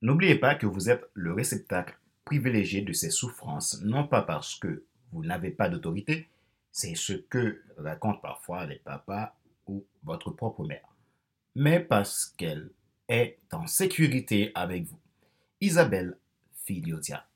N'oubliez pas que vous êtes le réceptacle privilégié de ces souffrances, non pas parce que vous n'avez pas d'autorité, c'est ce que racontent parfois les papas ou votre propre mère, mais parce qu'elle est en sécurité avec vous. Isabelle Filiotia.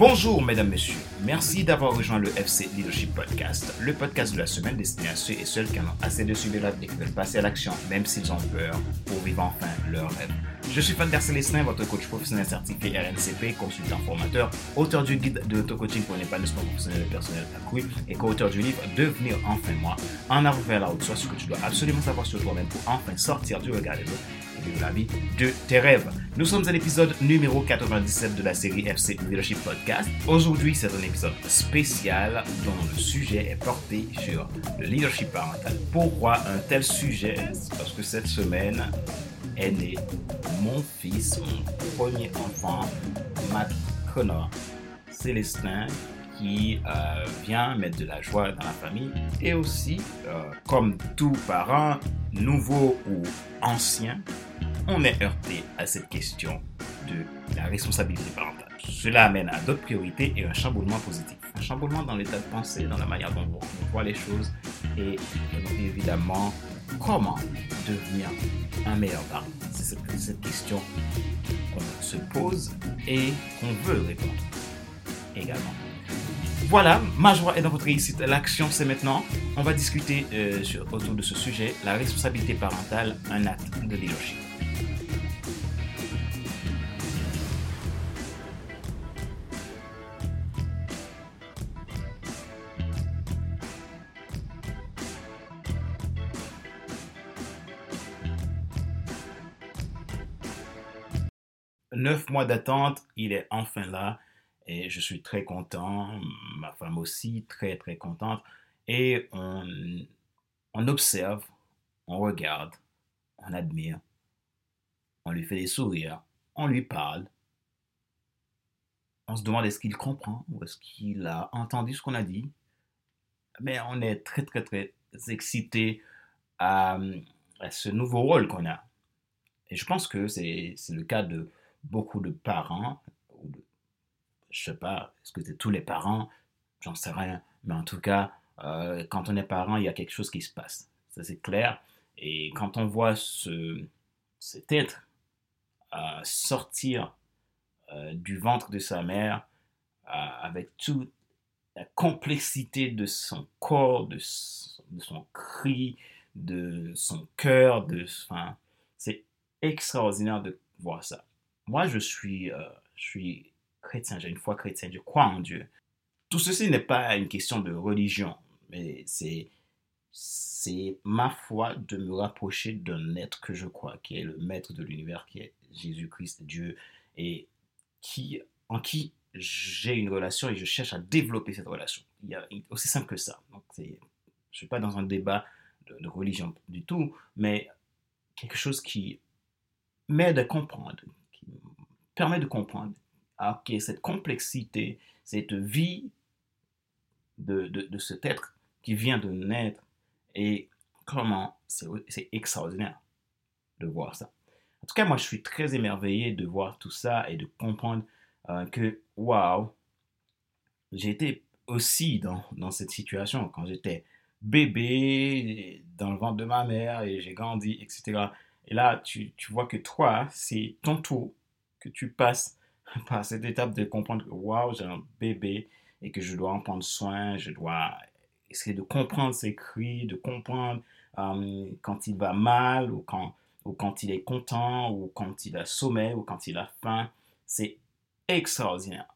Bonjour mesdames, messieurs. Merci d'avoir rejoint le FC Leadership Podcast, le podcast de la semaine destiné à ceux et celles qui en ont assez de subir et qui veulent passer à l'action, même s'ils ont peur, pour vivre enfin leur rêve. Je suis Fan Célestin, votre coach professionnel certifié RNCP, consultant formateur, auteur du guide de l'auto-coaching pour l'épanouissement professionnel et personnel accru et co-auteur du livre Devenir enfin moi, en avant vers la haute, soit ce que tu dois absolument savoir sur toi-même pour enfin sortir du regard des autres de la vie de tes rêves. Nous sommes à l'épisode numéro 97 de la série FC Leadership Podcast. Aujourd'hui, c'est un épisode spécial dont le sujet est porté sur le leadership parental. Pourquoi un tel sujet? Parce que cette semaine est né mon fils, mon premier enfant, Matt Connor Célestin, qui euh, vient mettre de la joie dans la famille et aussi, euh, comme tout parent, nouveau ou ancien, on est heurté à cette question de la responsabilité parentale. Cela amène à d'autres priorités et un chamboulement positif. Un chamboulement dans l'état de pensée, dans la manière dont on voit les choses et évidemment comment devenir un meilleur parent. C'est cette question qu'on se pose et qu'on veut répondre également. Voilà, ma joie est dans votre réussite. L'action, c'est maintenant. On va discuter euh, autour de ce sujet, la responsabilité parentale, un acte de leadership. neuf mois d'attente, il est enfin là et je suis très content, ma femme aussi très très contente. Et on, on observe, on regarde, on admire, on lui fait des sourires, on lui parle, on se demande est-ce qu'il comprend ou est-ce qu'il a entendu ce qu'on a dit, mais on est très très très excité à, à ce nouveau rôle qu'on a. Et je pense que c'est le cas de beaucoup de parents, je sais pas, est-ce que c'est tous les parents, j'en sais rien, mais en tout cas, euh, quand on est parent, il y a quelque chose qui se passe. Ça, c'est clair. Et quand on voit ce, cet être euh, sortir euh, du ventre de sa mère avec toute la complexité de son corps, de son, de son cri, de son cœur, de, enfin, c'est extraordinaire de voir ça. Moi, je suis, je suis chrétien, j'ai une foi chrétienne, je crois en Dieu. Tout ceci n'est pas une question de religion, mais c'est, c'est ma foi de me rapprocher d'un être que je crois, qui est le maître de l'univers, qui est Jésus-Christ, Dieu, et qui, en qui j'ai une relation et je cherche à développer cette relation. Il y a aussi simple que ça. Donc, je ne suis pas dans un débat de, de religion du tout, mais quelque chose qui m'aide à comprendre, permet de comprendre cette complexité, cette vie de, de, cet être qui vient de naître et comment c'est extraordinaire de voir ça. En tout cas, moi, je suis très émerveillé de voir tout ça et de comprendre euh, que, waouh, été aussi dans, dans cette situation quand j'étais bébé dans le ventre de ma mère et j'ai grandi, etc. Et là, tu, tu vois que toi, c'est ton tour que tu passes par cette étape de comprendre que waouh, j'ai un bébé et que je dois en prendre soin, je dois essayer de comprendre ses cris, de comprendre euh, quand il va mal ou quand, ou quand il est content ou quand il a sommeil ou quand il a faim. C'est extraordinaire.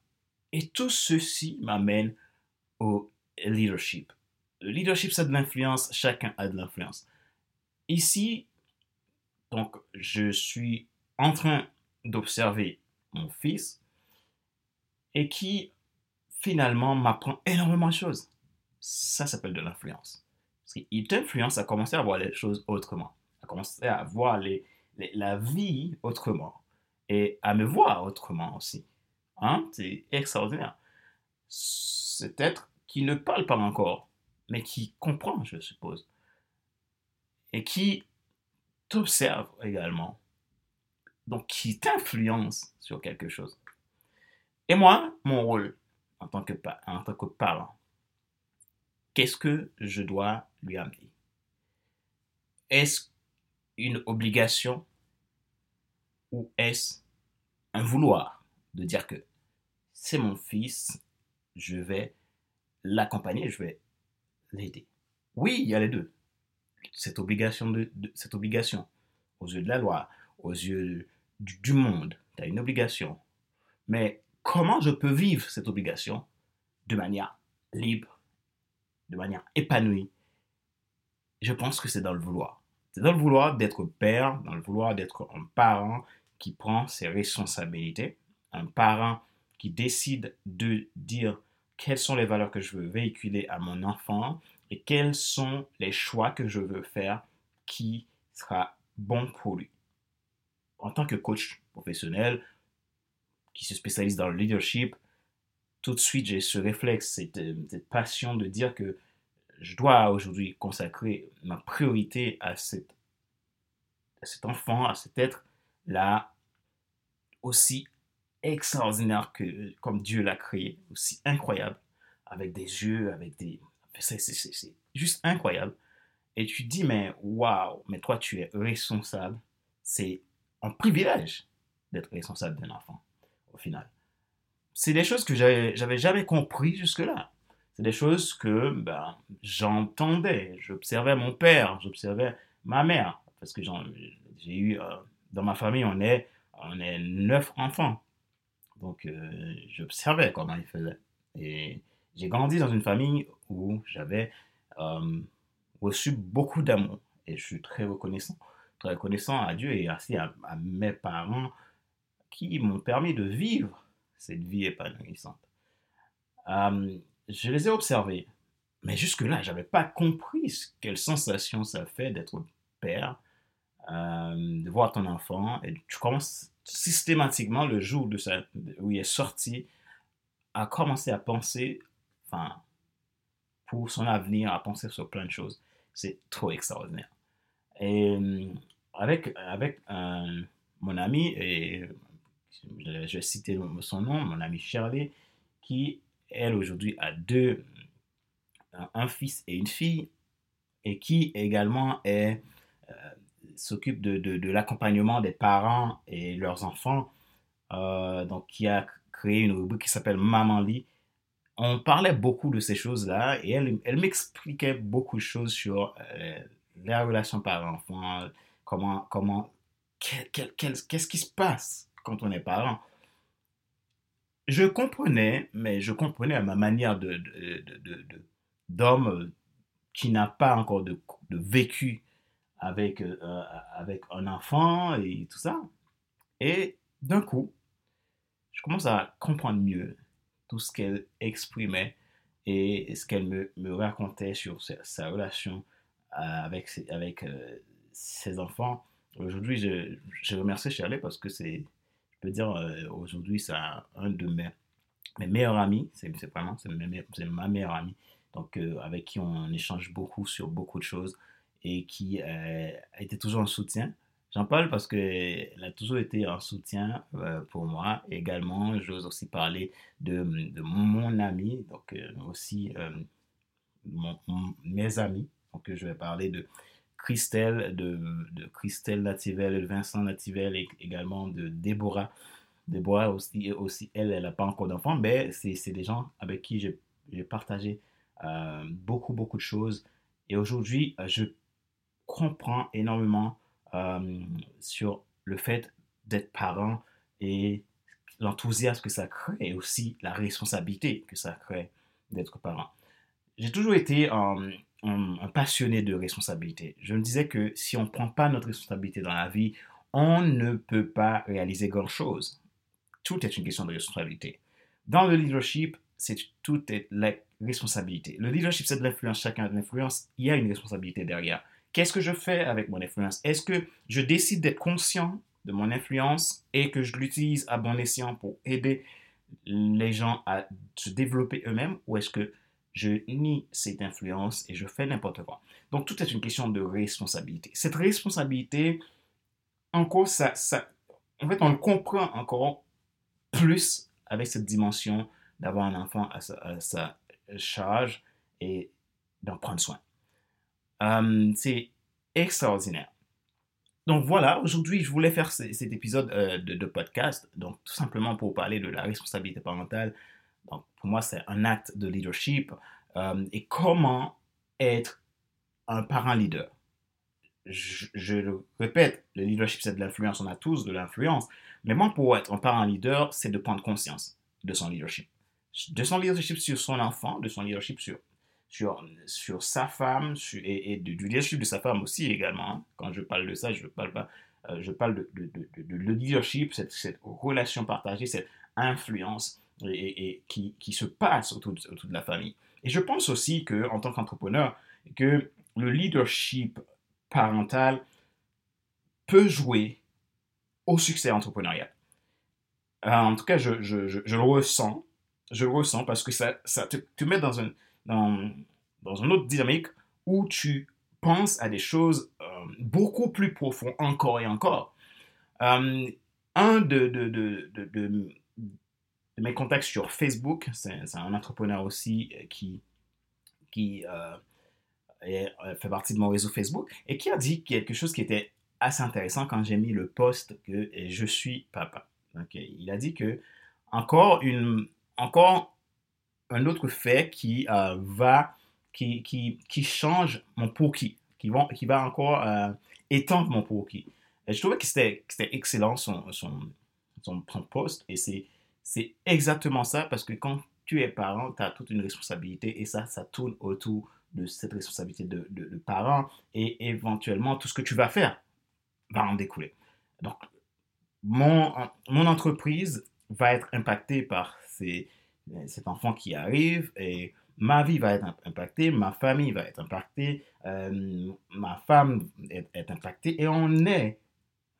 Et tout ceci m'amène au leadership. Le leadership, c'est de l'influence. Chacun a de l'influence. Ici, donc, je suis en train d'observer mon fils et qui finalement m'apprend énormément de choses. Ça s'appelle de l'influence. Parce qu'il t'influence à commencer à voir les choses autrement, à commencer à voir la vie autrement et à me voir autrement aussi. Hein? C'est extraordinaire. cet être qui ne parle pas encore, mais qui comprend, je suppose, et qui t'observe également, donc qui t'influence sur quelque chose. Et moi, mon rôle en tant que, en tant que parent, qu'est-ce que je dois lui amener? Est-ce une obligation ou est-ce un vouloir de dire que c'est mon fils, je vais l'accompagner, je vais l'aider? Oui, il y a les deux. Cette obligation, de, cette obligation aux yeux de la loi, aux yeux du, monde, tu as une obligation. Mais comment je peux vivre cette obligation de manière libre, de manière épanouie? Je pense que c'est dans le vouloir. C'est dans le vouloir d'être père, dans le vouloir d'être un parent qui prend ses responsabilités, un parent qui décide de dire quelles sont les valeurs que je veux véhiculer à mon enfant et quels sont les choix que je veux faire qui sera bon pour lui. En tant que coach professionnel qui se spécialise dans le leadership, tout de suite j'ai ce réflexe, cette, cette, passion de dire que je dois aujourd'hui consacrer ma priorité à, cet enfant, à cet être-là, aussi extraordinaire que comme Dieu l'a créé, aussi incroyable, avec des yeux, avec des... C'est juste incroyable. Et tu dis, mais waouh, mais toi tu es responsable. C'est un privilège d'être responsable d'un enfant, au final. C'est des choses que j'avais jamais compris jusque-là. C'est des choses que ben, j'entendais. J'observais mon père, j'observais ma mère. Parce que j'ai eu, euh, dans ma famille, on est, on est neuf enfants. Donc, euh, j'observais comment il faisait. Et j'ai grandi dans une famille où j'avais euh, reçu beaucoup d'amour. Et je suis très reconnaissant, très reconnaissant à Dieu et aussi à, mes parents qui m'ont permis de vivre cette vie épanouissante. Euh, je les ai observés, mais jusque-là, je n'avais pas compris quelle sensation ça fait d'être père, de voir ton enfant, et tu commences systématiquement, le jour où il est sorti, a commencé à penser, enfin, pour son avenir, à penser sur plein de choses. C'est trop extraordinaire. Et euh, avec, avec mon ami, et je vais citer son nom, mon ami Shirley, qui, elle, aujourd'hui, a deux, un fils et une fille, et qui également est euh, s'occupe de, de, l'accompagnement des parents et leurs enfants, euh, donc qui a créé une rubrique qui s'appelle Maman Lit. On parlait beaucoup de ces choses-là et elle, elle m'expliquait beaucoup de choses sur euh, la relation parent-enfant, comment, comment, qu'est-ce qui se passe quand on est parent? Je comprenais, mais je comprenais à ma manière de, d'homme qui n'a pas encore de, vécu avec, euh, avec un enfant et tout ça. Et d'un coup, je commence à comprendre mieux tout ce qu'elle exprimait et ce qu'elle me, me, racontait sur sa, relation euh, avec, avec euh, ses enfants. Aujourd'hui, je, je remercie Shirley parce que c'est, je peux dire, aujourd'hui, c'est un de mes, mes meilleurs amis. C'est vraiment, c'est ma meilleure amie. Donc, avec qui on échange beaucoup sur beaucoup de choses et qui euh, a été toujours en soutien. J'en parle parce qu'elle a toujours été en soutien euh, pour moi. Également, j'ose aussi parler de, de, mon ami, donc euh, aussi mes amis. Donc, je vais parler de Christelle, de, Christelle Nativel, de Vincent Nativel et également de Déborah. Déborah aussi, aussi elle, elle n'a pas encore d'enfant, mais c'est des gens avec qui j'ai partagé beaucoup, beaucoup de choses. Et aujourd'hui, je comprend énormément euh, sur le fait d'être parent et l'enthousiasme que ça crée et aussi la responsabilité que ça crée d'être parent. J'ai toujours été un, passionné de responsabilité. Je me disais que si on ne prend pas notre responsabilité dans la vie, on ne peut pas réaliser grand-chose. Tout est une question de responsabilité. Dans le leadership, c'est tout est la responsabilité. Le leadership, c'est de l'influence. Chacun a de l'influence. Il y a une responsabilité derrière. Qu'est-ce que je fais avec mon influence? Est-ce que je décide d'être conscient de mon influence et que je l'utilise à bon escient pour aider les gens à se développer eux-mêmes? Ou est-ce que je nie cette influence et je fais n'importe quoi Donc tout est une question de responsabilité. Cette responsabilité, encore, ça, ça, en fait, on le comprend encore plus avec cette dimension d'avoir un enfant à sa, charge et d'en prendre soin. Euh, c'est extraordinaire. Donc voilà, aujourd'hui, je voulais faire cet épisode euh, de, podcast, donc tout simplement pour parler de la responsabilité parentale. Donc pour moi, c'est un acte de leadership euh, et comment être un parent leader? Je, le répète, le leadership, c'est de l'influence, on a tous de l'influence, mais moi, pour être un parent leader, c'est de prendre conscience de son leadership. De son leadership sur son enfant, de son leadership sur sur, sur sa femme et, du leadership de sa femme aussi également. Hein. Quand je parle de ça, je parle pas, euh, je parle de, de, de, leadership, cette, relation partagée, cette influence et, qui, qui, se passe autour, autour, de la famille. Et je pense aussi que en tant qu'entrepreneur, que le leadership parental peut jouer au succès entrepreneurial. Euh, en tout cas, je, je, je, le ressens. Je le ressens parce que ça, ça te, te met dans un, dans, dans une autre dynamique où tu penses à des choses euh, beaucoup plus profondes encore et encore. Euh, un de, de, de, mes contacts sur Facebook, c'est un entrepreneur aussi euh, qui, qui fait partie de mon réseau Facebook et qui a dit quelque chose qui était assez intéressant quand j'ai mis le post que je suis papa. il a dit que encore une, encore un autre fait qui euh, va, qui, qui, qui, change mon pour qui, qui va, qui va encore euh, étendre mon pour qui. Et je trouvais que c'était excellent son, son, son, poste et c'est exactement ça parce que quand tu es parent, tu as toute une responsabilité et ça, ça tourne autour de cette responsabilité de, de, de, parent et éventuellement tout ce que tu vas faire va en découler. Donc, mon, mon entreprise va être impactée par ces, cet enfant qui arrive et ma vie va être impactée, ma famille va être impactée, euh, ma femme est, impactée et on est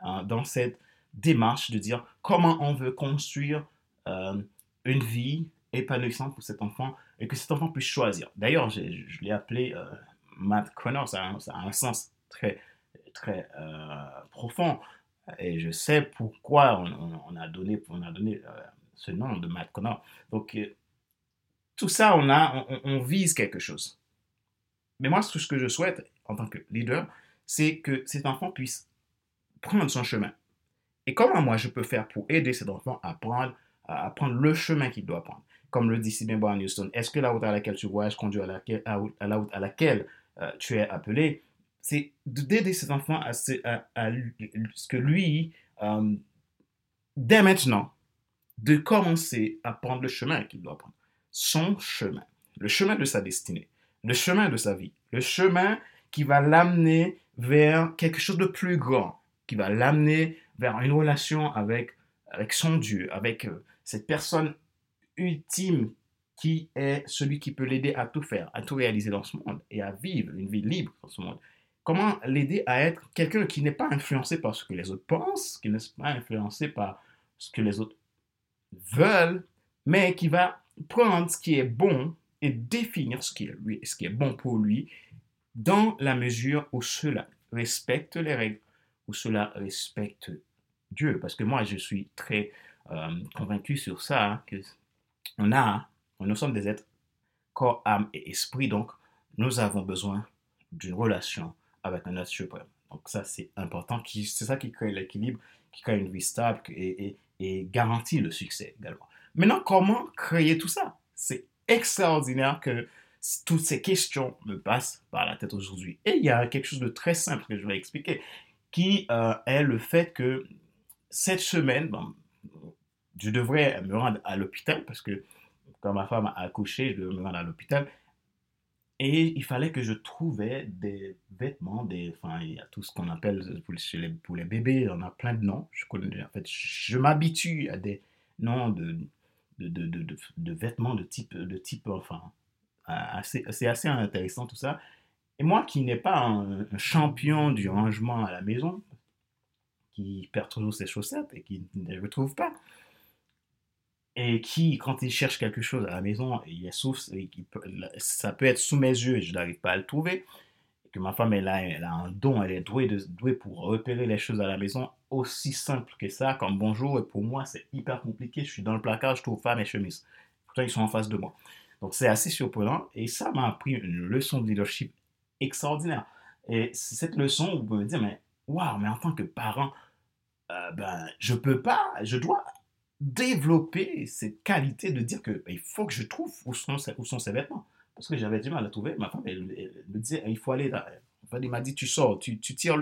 hein, dans cette démarche de dire comment on veut construire euh, une vie épanouissante pour cet enfant et que cet enfant puisse choisir. D'ailleurs, je, l'ai appelé euh, Matt Connor, ça a, un sens très, très profond et je sais pourquoi on, a donné, on a donné ce nom de Matt Connor. Donc, euh, tout ça, on, a, on, vise quelque chose. Mais moi, ce que je souhaite en tant que leader, c'est que cet enfant puisse prendre son chemin. Et comment moi je peux faire pour aider cet enfant à prendre, à prendre le chemin qu'il doit prendre. Comme le dit si bien Brian Houston, est-ce que la route à laquelle tu voyages conduit à, à, la route à laquelle euh, tu es appelé? C'est d'aider cet enfant à, ce, que lui, euh, dès maintenant, de commencer à prendre le chemin qu'il doit prendre. Son chemin, le chemin de sa destinée, le chemin de sa vie, le chemin qui va l'amener vers quelque chose de plus grand, qui va l'amener vers une relation avec, avec son Dieu, avec euh, cette personne ultime qui est celui qui peut l'aider à tout faire, à tout réaliser dans ce monde et à vivre une vie libre dans ce monde. Comment l'aider à être quelqu'un qui n'est pas influencé par ce que les autres pensent, qui n'est pas influencé par ce que les autres veulent, mais qui va prendre ce qui est bon et définir ce qui est, lui, ce qui est bon pour lui dans la mesure où cela respecte les règles, où cela respecte Dieu. Parce que moi, je suis très euh, convaincu sur ça, hein, que on a, nous sommes des êtres corps, âme et esprit, donc nous avons besoin d'une relation avec un être suprême. Donc ça, c'est important. C'est ça qui crée l'équilibre, qui crée une vie stable et, et garantit le succès également. Maintenant, comment créer tout ça? C'est extraordinaire que toutes ces questions me passent par la tête aujourd'hui. Et il y a quelque chose de très simple que je vais expliquer, qui euh, est le fait que cette semaine, je devrais me rendre à l'hôpital parce que quand ma femme a accouché, je devais me rendre à l'hôpital. Et il fallait que je trouvais des vêtements, des, enfin, il y a tout ce qu'on appelle pour les, pour les bébés, on a plein de noms. Je, en fait, je m'habitue à des noms de, de, de, de, vêtements de type, de type enfin, c'est assez intéressant tout ça. Et moi qui n'ai pas un, champion du rangement à la maison, qui perd toujours ses chaussettes et qui ne les retrouve pas, et qui, quand il cherche quelque chose à la maison, il est sous, ça peut être sous mes yeux et je n'arrive pas à le trouver, que ma femme elle a, elle a un don, elle est douée, de, douée pour repérer les choses à la maison, aussi simple que ça, comme bonjour, et pour moi c'est hyper compliqué, je suis dans le placard, je trouve pas mes chemises. Pourtant ils sont en face de moi. Donc c'est assez surprenant et ça m'a appris une leçon de leadership extraordinaire. Et cette leçon, vous pouvez me dire, mais waouh, mais en tant que parent, euh, ben, je peux pas, je dois développer cette qualité de dire que ben, il faut que je trouve où sont, où ces vêtements. Parce que j'avais du mal à trouver. Ma femme, me disait, il faut aller là. Elle m'a dit, tu sors, tu, tires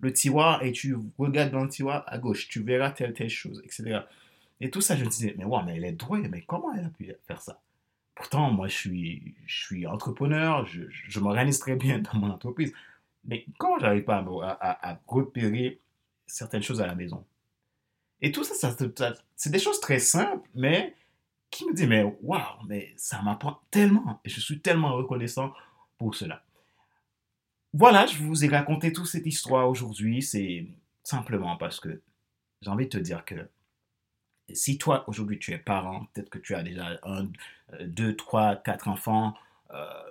le, tiroir et tu regardes dans le tiroir à gauche, tu verras telle, telle chose, etc. Et tout ça, je me disais, mais ouais, mais elle est douée, mais comment elle a pu faire ça? Pourtant, moi, je suis, je suis entrepreneur, je, je m'organise très bien dans mon entreprise. Mais comment j'arrive pas à, repérer certaines choses à la maison? Et tout ça, ça c'est des choses très simples, mais qui me dit, mais waouh, mais ça m'apprend tellement. Et je suis tellement reconnaissant pour cela. Voilà, je vous ai raconté toute cette histoire aujourd'hui. C'est simplement parce que j'ai envie de te dire que si toi, aujourd'hui, tu es parent, peut-être que tu as déjà un, euh, deux, trois, quatre enfants, euh,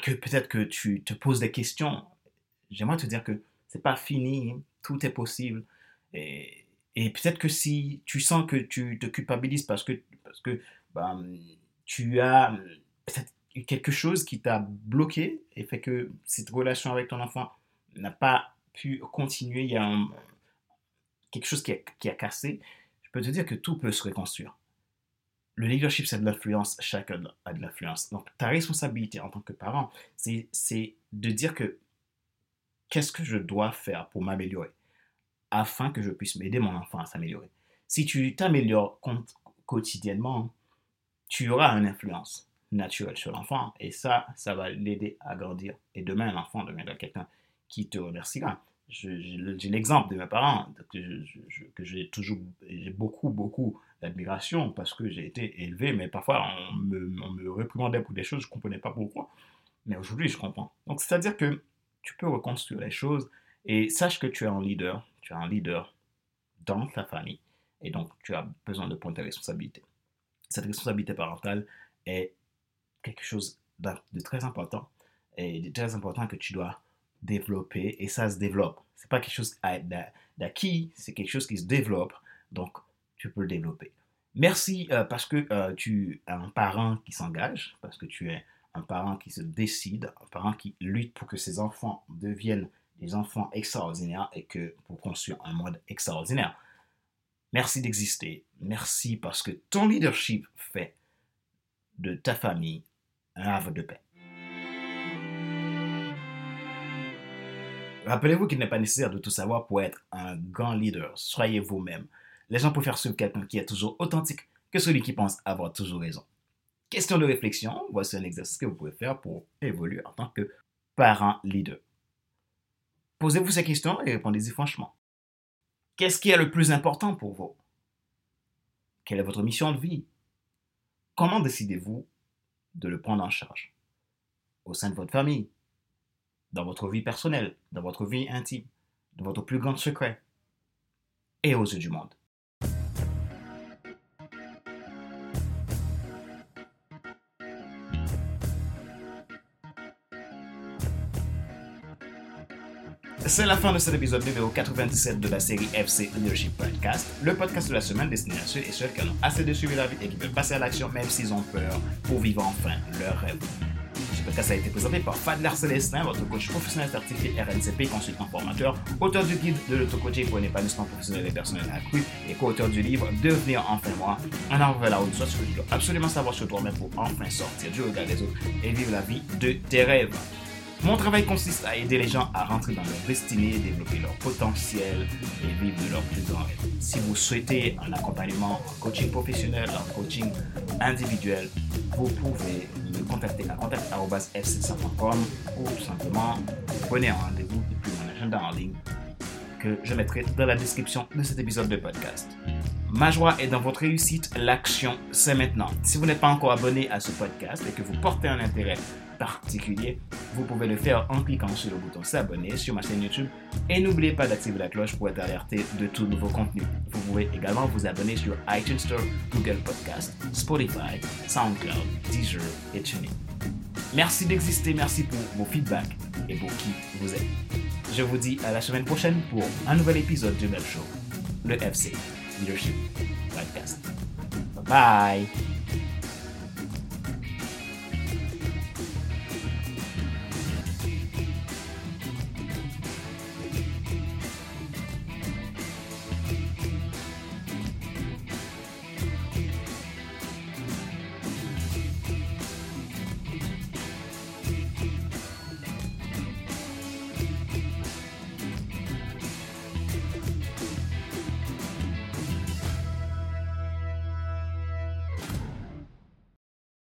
que peut-être que tu te poses des questions, j'aimerais te dire que c'est pas fini, tout est possible. Et, et peut-être que si tu sens que tu te culpabilises parce que, parce que ben, tu as peut-être quelque chose qui t'a bloqué et fait que cette relation avec ton enfant n'a pas pu continuer, il y a quelque chose qui a, qui a cassé, je peux te dire que tout peut se reconstruire. Le leadership, c'est de l'influence, chacun a de l'influence. Donc, ta responsabilité en tant que parent, c'est de dire que qu'est-ce que je dois faire pour m'améliorer? Afin que je puisse m'aider mon enfant à s'améliorer. Si tu t'améliores quotidiennement, tu auras une influence naturelle sur l'enfant et ça, ça va l'aider à grandir. Et demain, l'enfant deviendra quelqu'un qui te remerciera. J'ai l'exemple de mes parents que j'ai toujours, j'ai beaucoup, beaucoup d'admiration parce que j'ai été élevé, mais parfois on me, on me, réprimandait pour des choses, je ne comprenais pas pourquoi. Mais aujourd'hui, je comprends. Donc, c'est-à-dire que tu peux reconstruire les choses et sache que tu es un leader, tu es un leader dans ta famille et donc tu as besoin de prendre tes responsabilités. Cette responsabilité parentale est quelque chose de très important et de très important que tu dois développer et ça se développe. C'est pas quelque chose d'acquis, c'est quelque chose qui se développe. Donc, tu peux le développer. Merci euh, parce que euh, tu es un parent qui s'engage, parce que tu es un parent qui se décide, un parent qui lutte pour que ses enfants deviennent des enfants extraordinaires et que pour construire un monde extraordinaire. Merci d'exister. Merci parce que ton leadership fait de ta famille un havre de paix. Rappelez-vous qu'il n'est pas nécessaire de tout savoir pour être un grand leader. Soyez vous-même. Les gens préfèrent suivre quelqu'un qui est toujours authentique que celui qui pense avoir toujours raison. Question de réflexion, voici un exercice que vous pouvez faire pour évoluer en tant que parent leader. Posez-vous ces questions et répondez-y franchement. Qu'est-ce qui est le plus important pour vous? Quelle est votre mission de vie? Comment décidez-vous de le prendre en charge? Au sein de votre famille, dans votre vie personnelle, dans votre vie intime, dans votre plus grand secret? Et aux yeux du monde? C'est la fin de cet épisode numéro 97 de la série FC Leadership Podcast, le podcast de la semaine destiné à ceux et celles qui ont assez de suivre la vie et qui veulent passer à l'action même s'ils ont peur pour vivre enfin leur rêve. Ce podcast a été présenté par Fadler Célestin, votre coach professionnel certifié RNCP, consultant formateur, auteur du guide de l'auto-coaching pour un épanouissement professionnel et personnel accru et co-auteur du livre Devenir enfin moi, en avant vers la haute soit ce que tu dois absolument savoir sur toi-même pour enfin sortir du regard des autres et vivre la vie de tes rêves. Mon travail consiste à aider les gens à rentrer dans leur destinée, développer leur potentiel et vivre de leur plus grand rêve. Si vous souhaitez un accompagnement en coaching professionnel, en coaching individuel, vous pouvez me contacter à contact.fc100.com ou tout simplement prenez un rendez-vous depuis mon agenda en ligne que je mettrai dans la description de cet épisode de podcast. Ma joie est dans votre réussite. L'action, c'est maintenant. Si vous n'êtes pas encore abonné à ce podcast et que vous portez un intérêt particulier, vous pouvez le faire en cliquant sur le bouton s'abonner sur ma chaîne YouTube et n'oubliez pas d'activer la cloche pour être alerté de tout nouveau contenu. Vous pouvez également vous abonner sur iTunes Store, Google Podcast, Spotify, SoundCloud, Deezer et TuneIn. Merci d'exister, merci pour vos feedbacks et pour qui vous êtes. Je vous dis à la semaine prochaine pour un nouvel épisode du même show, le FC Leadership Podcast. Bye bye!